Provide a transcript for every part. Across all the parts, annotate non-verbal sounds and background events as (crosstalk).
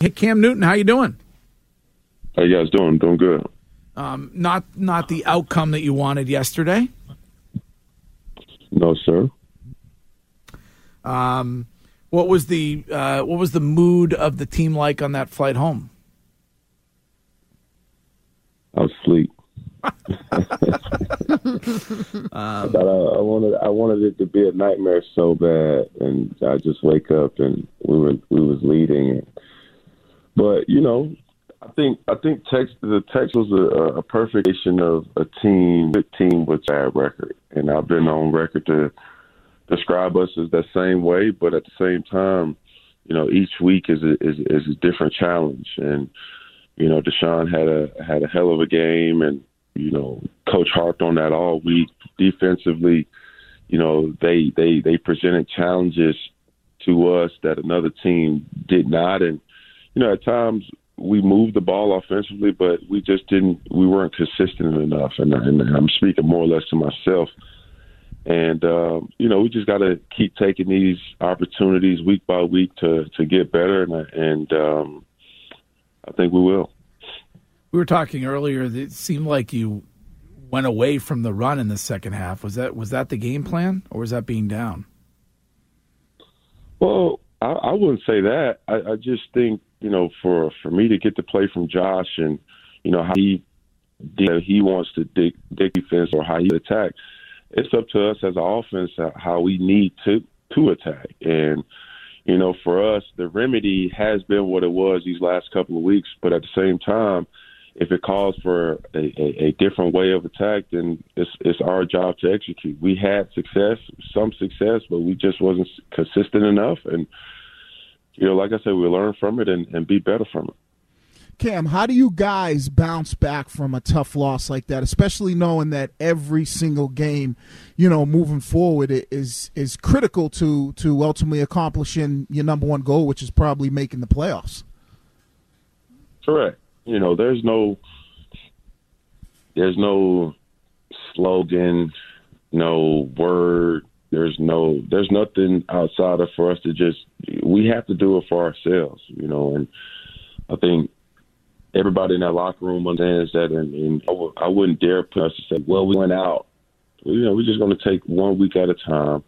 Hey, Cam Newton, how you doing? How you guys doing? Doing good. Um, not not the outcome that you wanted yesterday. No, sir. Um, what was the uh, what was the mood of the team like on that flight home? I was asleep. um, (laughs) I, I, I wanted I wanted it to be a nightmare so bad, and I just wake up and we were we was leading. But you know, I think I think Tex the Tex was a, a perfection of a team, good team with bad record, and I've been on record to describe us as that same way. But at the same time, you know, each week is a, is, is a different challenge, and you know, Deshaun had a had a hell of a game, and you know, Coach harped on that all week. Defensively, you know, they they they presented challenges to us that another team did not, and you know, at times we moved the ball offensively, but we just didn't. We weren't consistent enough, and, and I'm speaking more or less to myself. And uh, you know, we just got to keep taking these opportunities week by week to to get better, and, and um, I think we will. We were talking earlier. That it seemed like you went away from the run in the second half. Was that was that the game plan, or was that being down? Well, I, I wouldn't say that. I, I just think you know, for for me to get to play from Josh and you know how he he wants to dig, dig defense or how he attack, it's up to us as an offense how we need to to attack. And you know, for us, the remedy has been what it was these last couple of weeks. But at the same time, if it calls for a, a, a different way of attack, then it's it's our job to execute. We had success, some success, but we just wasn't consistent enough and you know, like I said, we learn from it and, and be better from it. Cam, how do you guys bounce back from a tough loss like that, especially knowing that every single game, you know, moving forward is is critical to to ultimately accomplishing your number one goal, which is probably making the playoffs. Correct. You know, there's no there's no slogan, no word, there's no there's nothing outside of for us to just we have to do it for ourselves, you know. And I think everybody in that locker room understands that, and, and I w- I wouldn't dare put us to say, well, we went out. You know, we're just going to take one week at a time,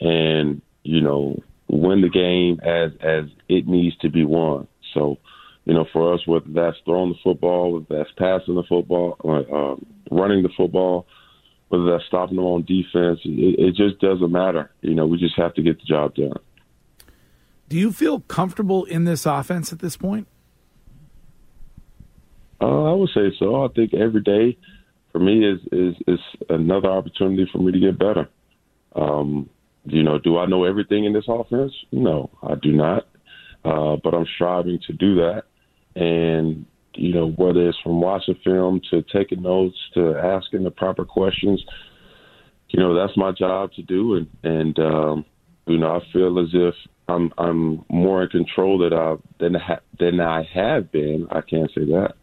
and you know, win the game as as it needs to be won. So, you know, for us, whether that's throwing the football, whether that's passing the football, uh, uh, running the football whether that's stopping them on defense. It, it just doesn't matter. You know, we just have to get the job done. Do you feel comfortable in this offense at this point? Uh, I would say so. I think every day for me is is is another opportunity for me to get better. Um, you know, do I know everything in this offense? No, I do not. Uh, but I'm striving to do that, and you know, whether it's from watching film to taking notes to asking the proper questions, you know, that's my job to do. And, and um, you know, I feel as if I'm I'm more in control that I than than I have been. I can't say that.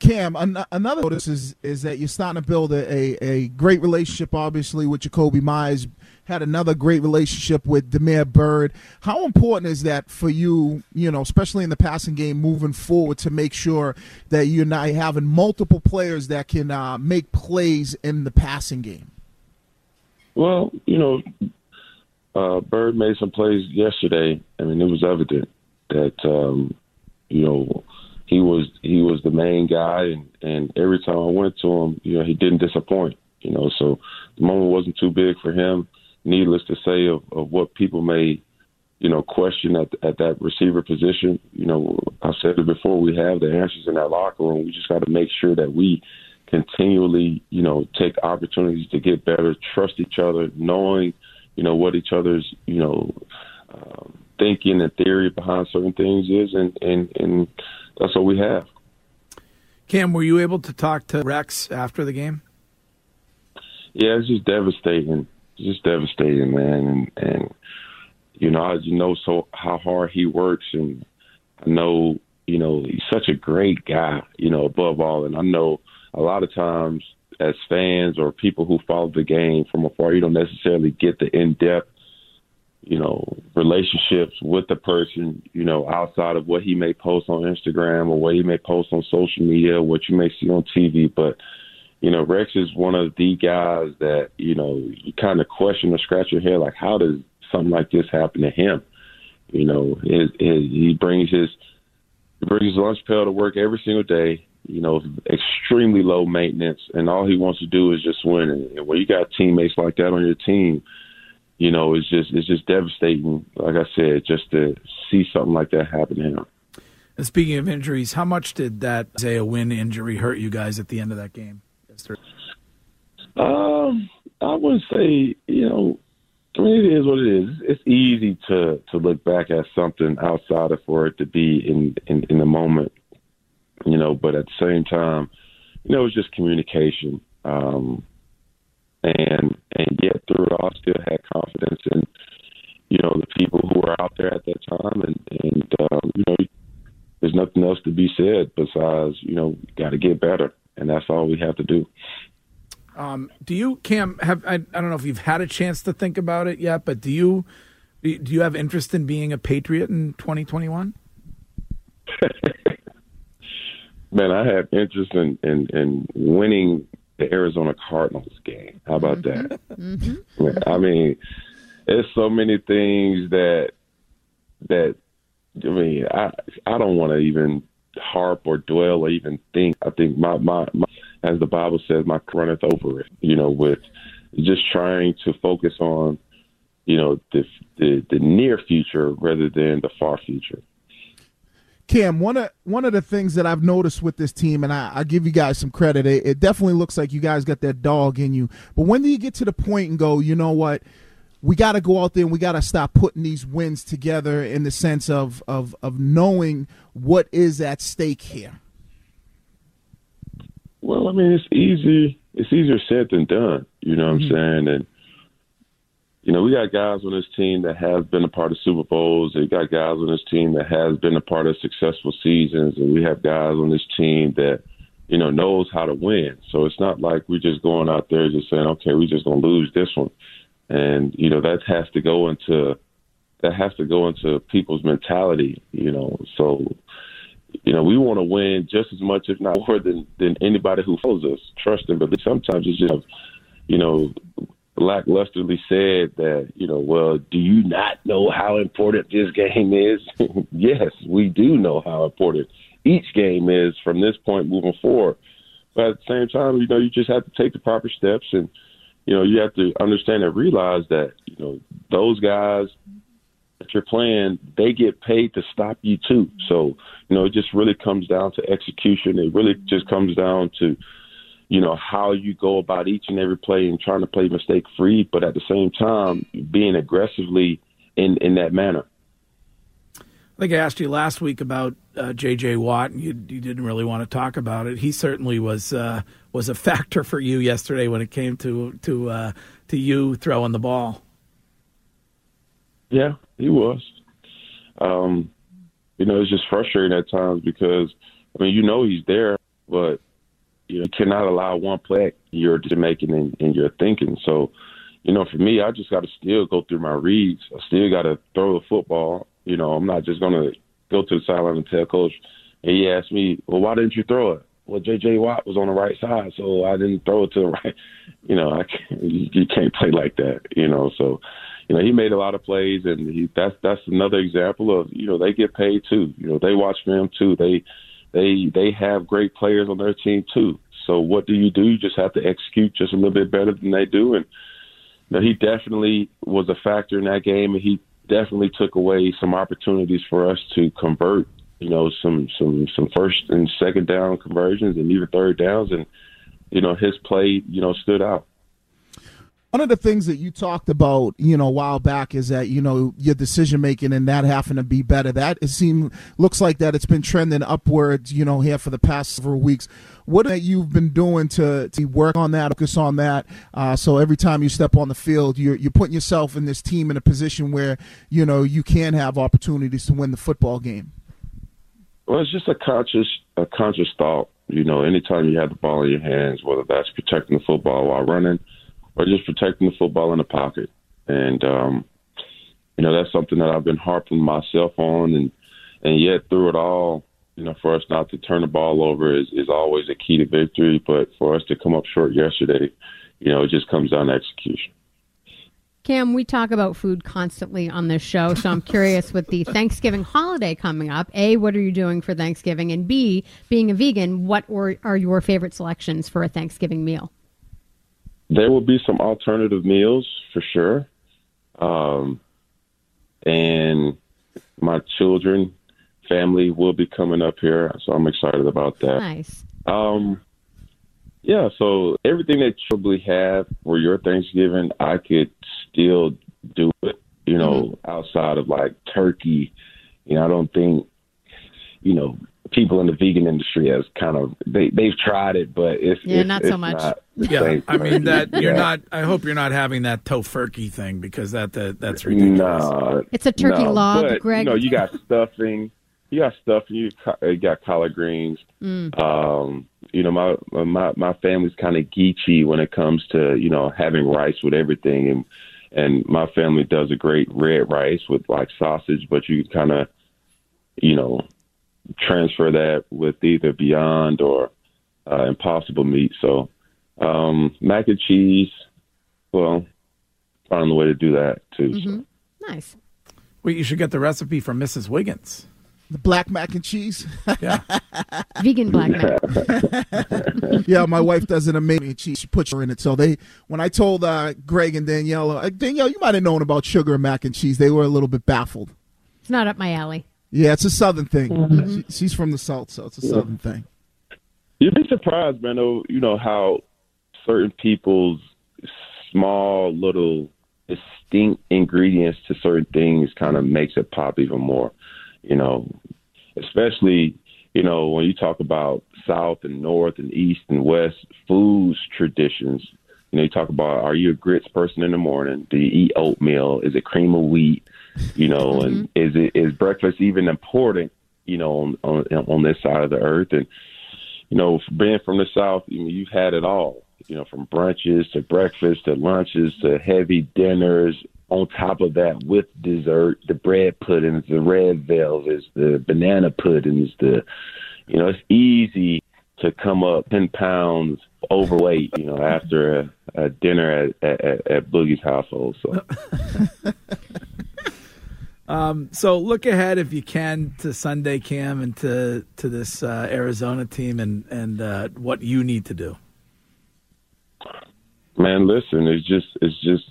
Cam, an- another notice is is that you're starting to build a, a, a, great relationship, obviously, with Jakobi Meyers. Had another great relationship with Damiere Byrd. How important is that for you, you know, especially in the passing game moving forward to make sure that you're not having multiple players that can uh, make plays in the passing game? Well, you know, uh, Byrd made some plays yesterday. I mean, it was evident that, um, you know, he was he was the main guy, and and every time I went to him, you know, he didn't disappoint. You know, so the moment wasn't too big for him. Needless to say, of, of what people may, you know, question at at that receiver position. You know, I said it before. We have the answers in that locker room. We just got to make sure that we continually, you know, take opportunities to get better, trust each other, knowing, you know, what each other's, you know, um, thinking and theory behind certain things is, and and and that's what we have. Cam, were you able to talk to Rex after the game? Yeah, it's just devastating. It's just devastating, man. And and you know, as you know, so how hard he works, and I know, you know, he's such a great guy. You know, above all, and I know a lot of times as fans or people who follow the game from afar, you don't necessarily get the in depth you know, relationships with the person, you know, outside of what he may post on Instagram or what he may post on social media, what you may see on TV. But, you know, Rex is one of the guys that, you know, you kind of question or scratch your head, like, how does something like this happen to him? You know, his, his, he brings his he brings his lunch pail to work every single day. You know, extremely low maintenance, and all he wants to do is just win. And when you got teammates like that on your team, you know, it's just it's just devastating. Like I said, just to see something like that happen to him. And speaking of injuries, how much did that Isaiah Wynn injury hurt you guys at the end of that game? Um, I would say, you know, I mean, it is what it is. It's easy to to look back at something outside of for it to be in in, in the moment, you know. But at the same time, you know, it's just communication. Um, and and yet through it all, still had confidence in you know the people who were out there at that time, and and um, you know there's nothing else to be said besides you know got to get better, and that's all we have to do. Um, do you, Cam? Have I, I don't know if you've had a chance to think about it yet, but do you do you have interest in being a Patriot in 2021? (laughs) Man, I have interest in, in, in winning the Arizona Cardinals game. How about mm-hmm. that? Mm-hmm. I mean, there's so many things that that I mean, I I don't want to even harp or dwell or even think. I think my, my my as the Bible says, my runneth over it. You know, with just trying to focus on you know the the, the near future rather than the far future. Cam, one of one of the things that I've noticed with this team, and I, I give you guys some credit, it, it, definitely looks like you guys got that dog in you. But when do you get to the point and go, you know what, we got to go out there and we got to stop putting these wins together in the sense of of of knowing what is at stake here. Well, I mean, it's easy. It's easier said than done. You know what mm-hmm. I'm saying? And you know, we got guys on this team that have been a part of Super Bowls. We got guys on this team that has been a part of successful seasons, and we have guys on this team that, you know, knows how to win. So it's not like we're just going out there just saying, okay, we're just gonna lose this one, and you know that has to go into that has to go into people's mentality. You know, so you know, we want to win just as much, if not more, than than anybody who follows us. Trust them, but sometimes it's just, you know, lacklusterly said that, you know, well, do you not know how important this game is? (laughs) yes, we do know how important each game is from this point moving forward. But at the same time, you know, you just have to take the proper steps and, you know, you have to understand and realize that, you know, those guys that you're playing, they get paid to stop you too. So, you know, it just really comes down to execution. It really just comes down to, you know, how you go about each and every play and trying to play mistake free, but at the same time being aggressively in, in that manner. I think I asked you last week about uh, J.J. Watt, and you, you, didn't really want to talk about it. He certainly was uh, was a (laughs) factor for you yesterday when it came to to uh, to you throwing the ball. Yeah, he was. Um, you know, it's just frustrating at times because I mean, you know, he's there, but you cannot allow one play you're making and, and you're thinking. So, you know, for me, I just got to still go through my reads. I still got to throw the football. You know, I'm not just going to go to the sideline and tell coach. And he asked me, well, why didn't you throw it? Well, J.J. Watt was on the right side, so I didn't throw it to the (laughs) right. You know, I can't, (laughs) you can't play like that. You know, so you know he made a lot of plays, and he, that's that's another example of you know they get paid too. You know, they watch film too. They they they have great players on their team too. So what do you do? You just have to execute just a little bit better than they do. And you know, he definitely was a factor in that game, and he definitely took away some opportunities for us to convert. You know, some some some first and second down conversions, and even third downs, and you know his play, you know, stood out. One of the things that you talked about, you know, a while back is that you know your decision making and that having to be better. That it seems looks like that it's been trending upwards, you know, here for the past several weeks. What that you've been doing to to work on that, focus on that, uh, so every time you step on the field, you're you're putting yourself in this team in a position where you know you can have opportunities to win the football game. Well, it's just a conscious a conscious thought. You know, anytime you have the ball in your hands, whether that's protecting the football while running or just protecting the football in the pocket. And um, you know, that's something that I've been harping myself on, and and yet through it all, you know, for us not to turn the ball over is, is always a key to victory. But for us to come up short yesterday, you know, it just comes down to execution. Cam, we talk about food constantly on this show, so I'm curious with the (laughs) Thanksgiving holiday coming up. A, what are you doing for Thanksgiving? And B, being a vegan, what are your favorite selections for a Thanksgiving meal? There will be some alternative meals for sure. Um, and my children, family will be coming up here, so I'm excited about that. Nice. Um, yeah, so everything that you probably have for your Thanksgiving, I could still do it, you know, mm-hmm. outside of like turkey. You know, I don't think, you know, people in the vegan industry has kind of they they've tried it, but it's yeah, it's, not it's so much. Not yeah, I mean that you're yeah. not. I hope you're not having that tofurkey thing because that, that that's ridiculous. No, it's a turkey no, log, but, Greg. You know, you got stuffing, you got stuffing, you, you got collard greens. Mm. Um, you know, my my my family's kind of geechy when it comes to you know having rice with everything, and and my family does a great red rice with like sausage, but you kind of you know transfer that with either Beyond or uh, Impossible meat. So um, mac and cheese, well, found the way to do that too. Mm-hmm. So. Nice. Well, you should get the recipe from Mrs. Wiggins. The black mac and cheese. (laughs) Yeah. Vegan black mac. (laughs) yeah, my wife does an amazing cheese. She puts her in it. So they, when I told uh, Greg and Danielle, uh, Danielle, you might have known about sugar and mac and cheese. They were a little bit baffled. It's not up my alley. Yeah, it's a southern thing. Mm-hmm. She, she's from the south, so it's a yeah. southern thing. You'd be surprised, man. Though you know how certain people's small little distinct ingredients to certain things kind of makes it pop even more. You know, especially you know when you talk about South and North and East and West foods traditions. You know, you talk about are you a grits person in the morning? Do you eat oatmeal? Is it cream of wheat? You know, mm-hmm. and is it is breakfast even important? You know, on, on on this side of the earth, and you know, being from the South, you know, you've had it all. You know, from brunches to breakfast to lunches to heavy dinners. On top of that, with dessert, the bread puddings, the red velvets, the banana puddings, the you know, it's easy to come up ten pounds overweight. You know, after a, a dinner at, at, at Boogie's household. So. (laughs) Um, so look ahead if you can to Sunday, Cam, and to to this uh, Arizona team, and and uh, what you need to do. Man, listen, it's just it's just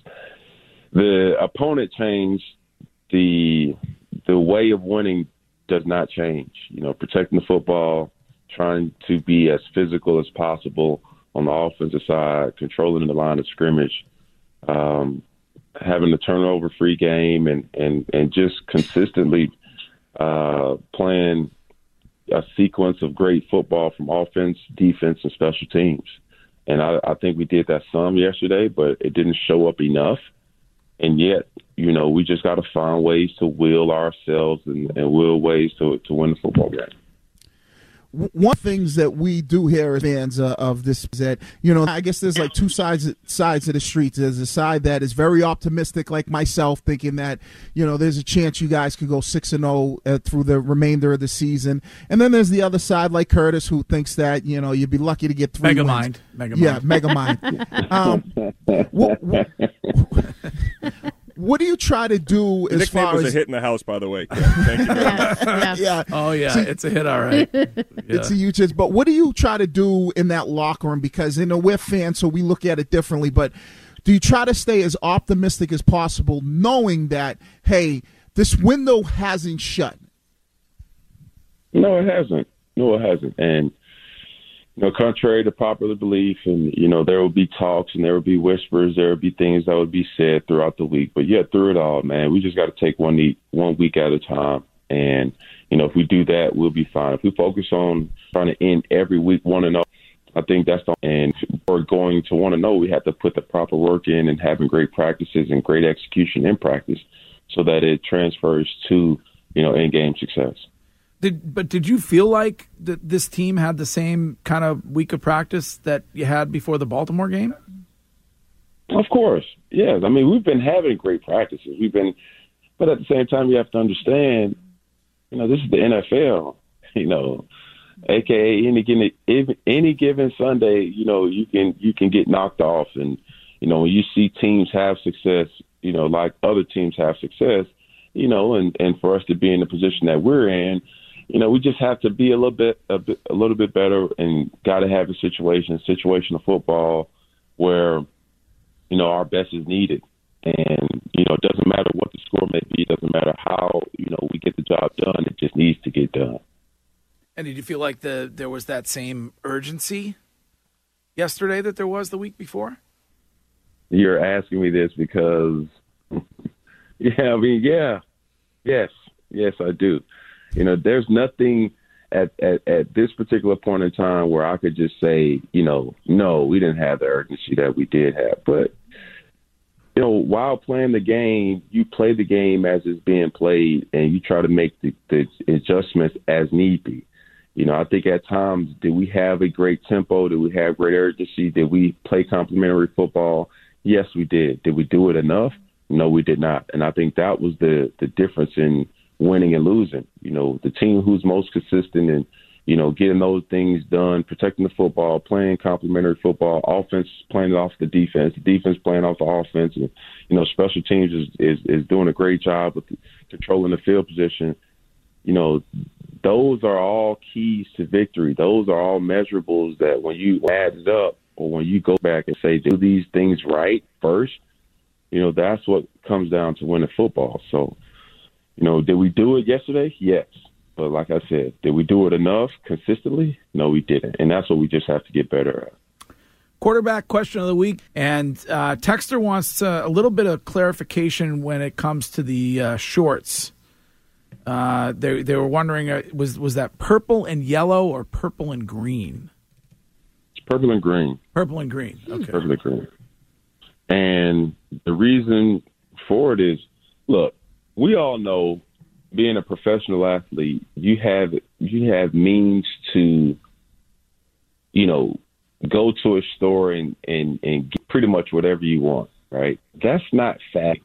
the opponent changed. The the way of winning does not change. You know, protecting the football, trying to be as physical as possible on the offensive side, controlling the line of scrimmage. Um, having a turnover free game and and and just consistently uh, playing a sequence of great football from offense, defense, and special teams. And I, I think we did that some yesterday, but it didn't show up enough. And yet, you know, we just got to find ways to will ourselves and, and will ways to to win the football game one of the things that we do here as fans uh, of this is that you know I guess there's like two sides sides of the street. There's a side that is very optimistic, like myself, thinking that you know there's a chance you guys could go six and zero oh, uh, through the remainder of the season, and then there's the other side, like Curtis, who thinks that you know you'd be lucky to get three. Mega wins. mind, mega yeah, mind. mega mind. (laughs) um, what, what, (laughs) (laughs) what do you try to do Your as far was as a hit in the house, by the way? Thank you. (laughs) yeah. Oh yeah, See, it's a hit. All right. Yeah. (laughs) It's a huge hit. But what do you try to do in that locker room? Because you know we're fans, so we look at it differently. But do you try to stay as optimistic as possible, knowing that hey, this window hasn't shut? No, it hasn't. No, it hasn't. And know, contrary to popular belief, and you know, there will be talks and there will be whispers, there will be things that would be said throughout the week. But yeah, through it all, man, we just got to take one week, one week at a time. And you know, if we do that, we'll be fine. If we focus on trying to end every week one and zero, I think that's the and we're going to want to know. We have to put the proper work in and having great practices and great execution in practice, so that it transfers to you know in game success. Did but did you feel like that this team had the same kind of week of practice that you had before the Baltimore game? Of course, yes. I mean, we've been having great practices. We've been But at the same time, you have to understand, you know, this is the NFL. (laughs) You know, aka any given any given Sunday, you know, you can you can get knocked off, and you know, when you see teams have success, you know, like other teams have success, you know, and and for us to be in the position that we're in, you know, we just have to be a little bit a, bit, a little bit better, and got to have a situation, situational football, where you know our best is needed, and you know, it doesn't matter what the score may be, it doesn't matter how you know we get the job done, it just needs to get done. And did you feel like the there was that same urgency yesterday that there was the week before? You're asking me this because, (laughs) yeah, I mean, yeah, yes, yes, I do. You know, there's nothing at, at at this particular point in time where I could just say, you know, no, we didn't have the urgency that we did have, but you know, while playing the game, you play the game as it's being played, and you try to make the, the adjustments as need be. You know, I think at times, did we have a great tempo? Did we have great urgency? Did we play complementary football? Yes, we did. Did we do it enough? No, we did not. And I think that was the the difference in winning and losing. You know, the team who's most consistent and you know getting those things done, protecting the football, playing complementary football, offense playing off the defense, the defense playing off the offense, and you know special teams is is, is doing a great job with controlling the field position. You know, those are all keys to victory. Those are all measurables that when you add it up or when you go back and say, do these things right first, you know, that's what comes down to winning football. So, you know, did we do it yesterday? Yes. But like I said, did we do it enough consistently? No, we didn't. And that's what we just have to get better at quarterback question of the week. And uh, Texter wants uh, a little bit of clarification when it comes to the uh, shorts. Uh, they they were wondering uh, was was that purple and yellow or purple and green? It's purple and green. Purple and green. Okay. Purple and green. And the reason for it is, look, we all know, being a professional athlete, you have you have means to, you know, go to a store and and and get pretty much whatever you want. Right? That's not fact.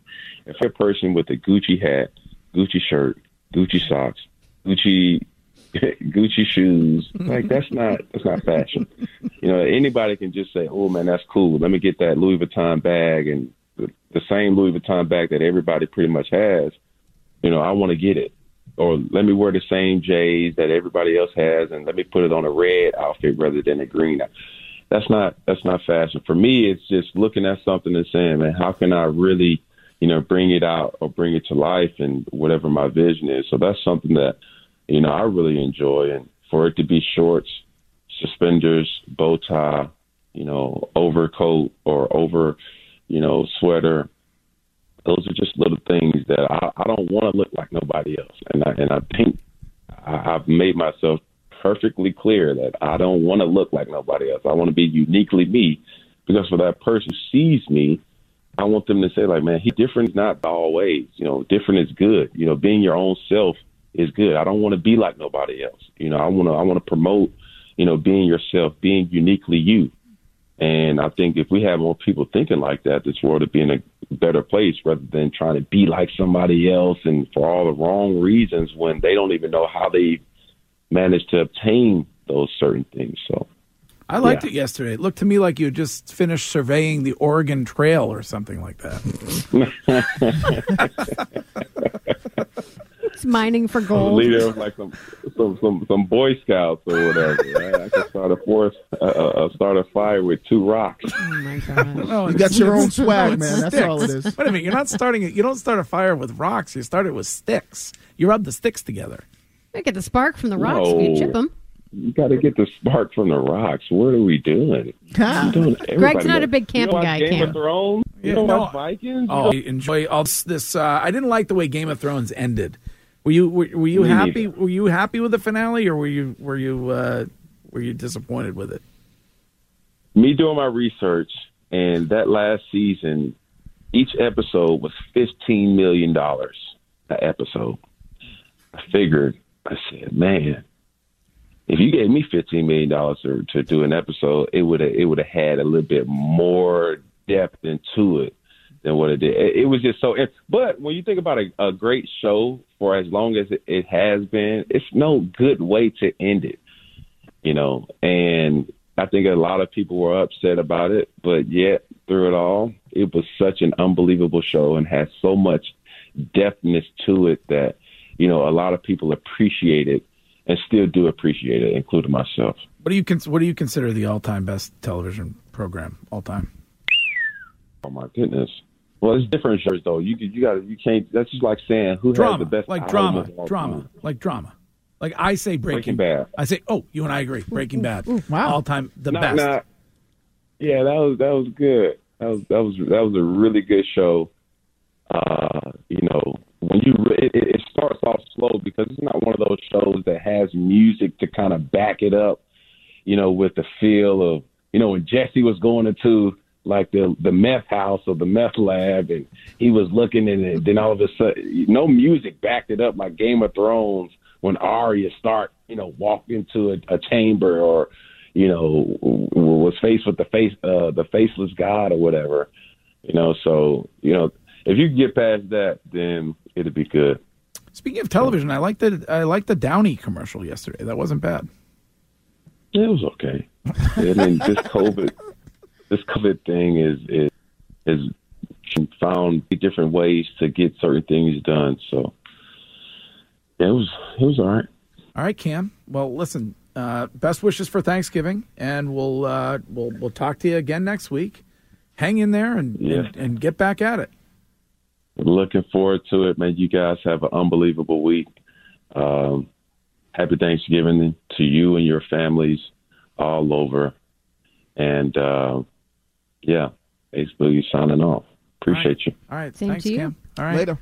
If a person with a Gucci hat, Gucci shirt, Gucci socks, Gucci (laughs) Gucci shoes. Like that's not that's not fashion. You know, anybody can just say, "Oh man, that's cool. Let me get that Louis Vuitton bag and the, the same Louis Vuitton bag that everybody pretty much has." You know, I want to get it. Or let me wear the same J's that everybody else has, and let me put it on a red outfit rather than a green. That's not that's not fashion. For me, it's just looking at something and saying, "Man, how can I really?" you know, bring it out or bring it to life and whatever my vision is. So that's something that, you know, I really enjoy. And for it to be shorts, suspenders, bow tie, you know, overcoat or over, you know, sweater, those are just little things that I, I don't want to look like nobody else. And I, and I think I, I've made myself perfectly clear that I don't want to look like nobody else. I want to be uniquely me because for that person who sees me, I want them to say like, man, he different not always. You know, different is good. You know, being your own self is good. I don't want to be like nobody else. You know, I want to I want to promote, you know, being yourself, being uniquely you. And I think if we have more people thinking like that, this world would be in a better place rather than trying to be like somebody else and for all the wrong reasons when they don't even know how they managed to obtain those certain things. So I liked yeah. it yesterday. It looked to me like you just finished surveying the Oregon Trail or something like that. (laughs) (laughs) it's mining for gold. Leader of like some, some some some Boy Scouts or whatever. Right? I can start a forest, uh, uh, start a fire with two rocks. Oh my god! oh, you got your own swag, man. That's all it is. Wait a minute, you're not starting it. You don't start a fire with rocks. You start it with sticks. You rub the sticks together. You get the spark from the rocks no. you chip them you got to get the spark from the rocks. What are we doing? doing Greg's not a big camping guy. Game Cam. of Thrones. You yeah, don't no. watch Vikings. Oh, I enjoy all this. Uh, I didn't like the way Game of Thrones ended. Were you were, were you happy? Were you happy with the finale, or were you were you uh, were you disappointed with it? Me doing my research, and that last season, each episode was fifteen million dollars an episode. I figured. I said, man, if you gave me fifteen million dollars to, to do an episode, it would it would have had a little bit more depth into it than what it did. It, it was just so. It, but when you think about a, a great show for as long as it, it has been, it's no good way to end it. You know, and I think a lot of people were upset about it, but yet through it all, it was such an unbelievable show and had so much depthness to it that you know a lot of people appreciate it and still do appreciate it, including myself. What do you cons- What do you consider the all time best television program all time? Oh my goodness. Well, it's different shows though. You you got you can't. That's just like saying who has the best like drama, drama, time. like drama. Like I say, Breaking, Breaking Bad. I say, oh, you and I agree. Breaking Bad, wow. all time the Nah, best. nah. Yeah, that was that was good. That was that was that was a really good show. Uh, you know, when you re- it, it it starts off slow because it's not one of those shows that has music to kind of back it up. You know, with the feel of you know when Jesse was going into like the the meth house or the meth lab, and he was looking, and it- then all of a sudden, no music backed it up like Game of Thrones when Arya start you know walked into a, a chamber or you know, was faced with the face, uh, the faceless God or whatever, you know. So, you know, if you can get past that, then it'll be good. Speaking of television, I like the I like the Downey commercial yesterday. That wasn't bad. It was okay. I mean, this COVID, this COVID thing is is is found different ways to get certain things done. So, yeah, it was it was all right. All right, Cam. Well, listen. Uh, best wishes for Thanksgiving, and we'll uh, we'll we'll talk to you again next week. Hang in there and Yeah. and, and get back at it. Looking forward to it, man. You guys have an unbelievable week. Um, happy Thanksgiving to you and your families all over. And uh, yeah, Ace Boogie signing off. Appreciate you. All right, Same thanks, to you. Cam. All right, Later.